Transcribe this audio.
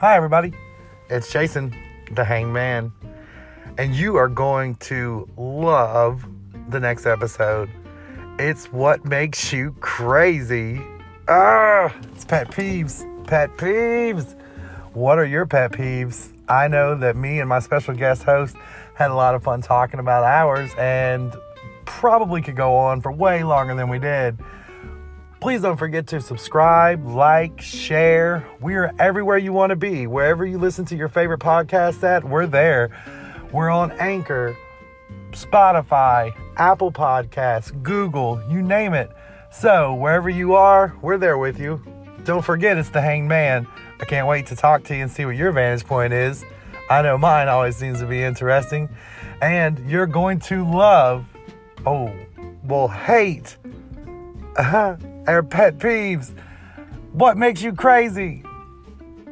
Hi, everybody. It's Jason, the Hangman, and you are going to love the next episode. It's what makes you crazy. Ah, it's pet peeves. Pet peeves. What are your pet peeves? I know that me and my special guest host had a lot of fun talking about ours and probably could go on for way longer than we did. Please don't forget to subscribe, like, share. We're everywhere you want to be. Wherever you listen to your favorite podcast at, we're there. We're on Anchor, Spotify, Apple Podcasts, Google, you name it. So, wherever you are, we're there with you. Don't forget, it's the Hanged Man. I can't wait to talk to you and see what your vantage point is. I know mine always seems to be interesting. And you're going to love, oh, well, hate, uh-huh, our pet peeves. What makes you crazy?